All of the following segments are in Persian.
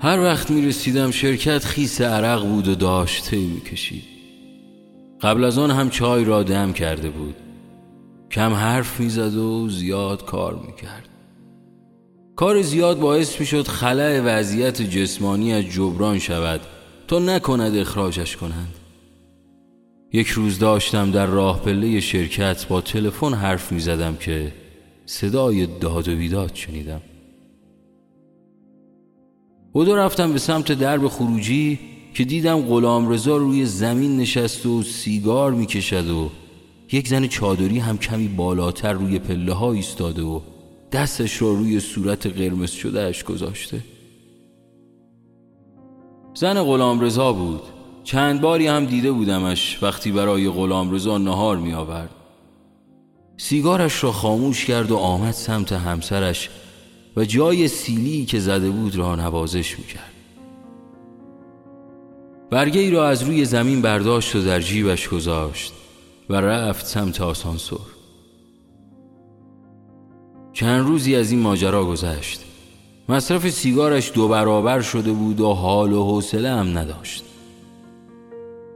هر وقت می رسیدم شرکت خیس عرق بود و داشت تی می کشید قبل از آن هم چای را دم کرده بود. کم حرف می‌زد و زیاد کار می‌کرد. کار زیاد باعث می‌شد خلع وضعیت جسمانی از جبران شود تا نکند اخراجش کنند. یک روز داشتم در راه پله شرکت با تلفن حرف می‌زدم که صدای داد و بیداد شنیدم. بودو رفتم به سمت درب خروجی که دیدم غلام رضا روی زمین نشست و سیگار می‌کشد و یک زن چادری هم کمی بالاتر روی پله ها ایستاده و دستش را روی صورت قرمز شدهش گذاشته. زن غلام رضا بود. چند باری هم دیده بودمش وقتی برای غلام رضا نهار می آورد سیگارش را خاموش کرد و آمد سمت همسرش و جای سیلی که زده بود را نوازش می کرد برگه ای را از روی زمین برداشت و در جیبش گذاشت و رفت سمت آسانسور چند روزی از این ماجرا گذشت. مصرف سیگارش دو برابر شده بود و حال و حوصله هم نداشت.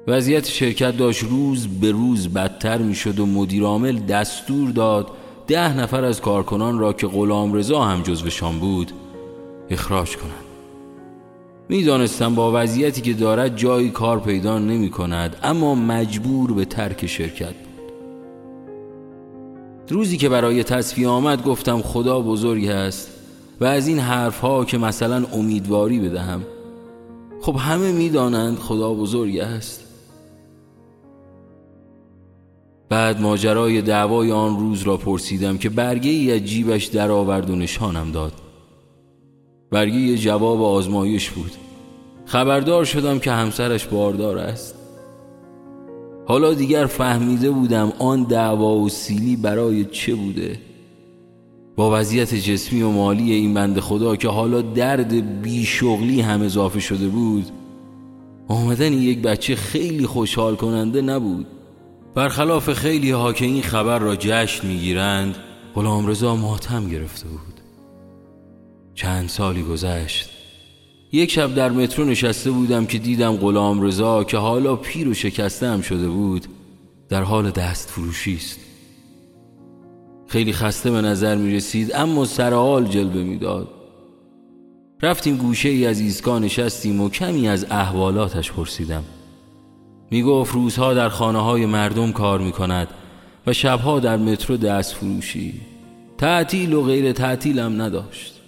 وضعیت شرکت داشت روز به روز بدتر می‌شد و مدیرعامل دستور داد ده نفر از کارکنان را که غلام رضا هم جزوشان بود اخراج کنند. می‌دانستم با وضعیتی که دارد جایی کار پیدا نمی کند اما مجبور به ترک شرکت بود. روزی که برای تصفیه آمد گفتم خدا بزرگ است و از این حرف ها که مثلا امیدواری بدهم. خب همه می‌دانند خدا بزرگ است. بعد ماجرای دعوای آن روز را پرسیدم که برگه ای از جیبش در آورد و نشانم داد. برگه جواب آزمایش بود. خبردار شدم که همسرش باردار است. حالا دیگر فهمیده بودم آن دعوا و سیلی برای چه بوده. با وضعیت جسمی و مالی این بند خدا که حالا درد بیشغلی هم اضافه شده بود آمدن یک بچه خیلی خوشحال کننده نبود. برخلاف خیلی ها که این خبر را جشن می‌گیرند غلام رضا ماتم گرفته بود. چند سالی گذشت. یک شب در مترو نشسته بودم که دیدم غلام رضا که حالا پیر و شکسته هم شده بود در حال دست فروشی است. خیلی خسته به نظر می رسید اما سرحال جلوه می‌داد. رفتیم گوشه ای از ایستگاه نشستیم و کمی از احوالاتش پرسیدم. می گفت روزها در خانه های مردم کار می کند و شبها در مترو دست فروشی. تعطیل و غیر تعطیل هم نداشت.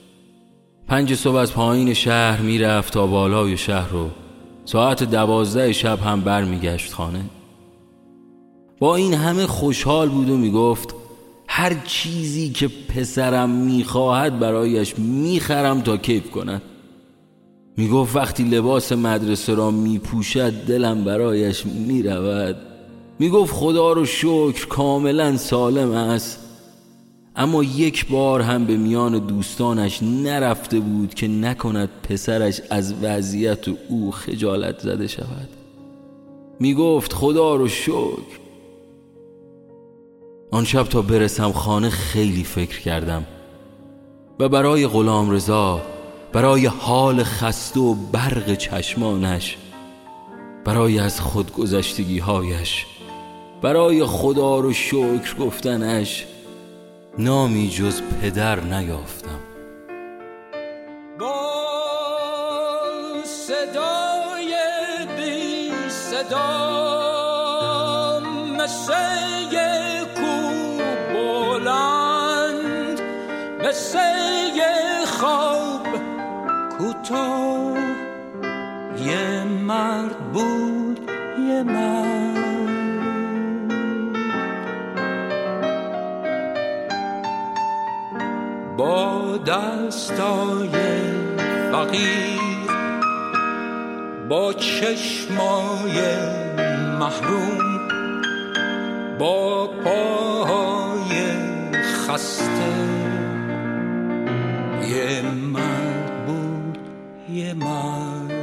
پنج صبح از پایین شهر می‌رفت تا بالای شهر رو. ساعت دوازده شب هم برمیگشت خانه. با این همه خوشحال بود و می‌گفت هر چیزی که پسرم می‌خواهد برایش می‌خرم تا کیف کند. می‌گفت وقتی لباس مدرسه را میپوشد دلم برایش می‌رود. می‌گفت خدا رو شکر کاملا سالم است. اما یک بار هم به میان دوستانش نرفته بود که نکند پسرش از وضعیت او خجالت زده شود. می گفت خدا رو شکر. آن شب تا برسم خانه خیلی فکر کردم و برای غلام رضا برای حال خسته و برق چشمانش برای از خودگذشتگی هایش برای خدا رو شکر گفتنش نامی جز پدر نیافتم. با صدای بی صدا مثل کوتاه یه مرد بود یه مرد. با دستای فقیر با چشمای محروم با پاهای خسته یه مرد. بود یه مرد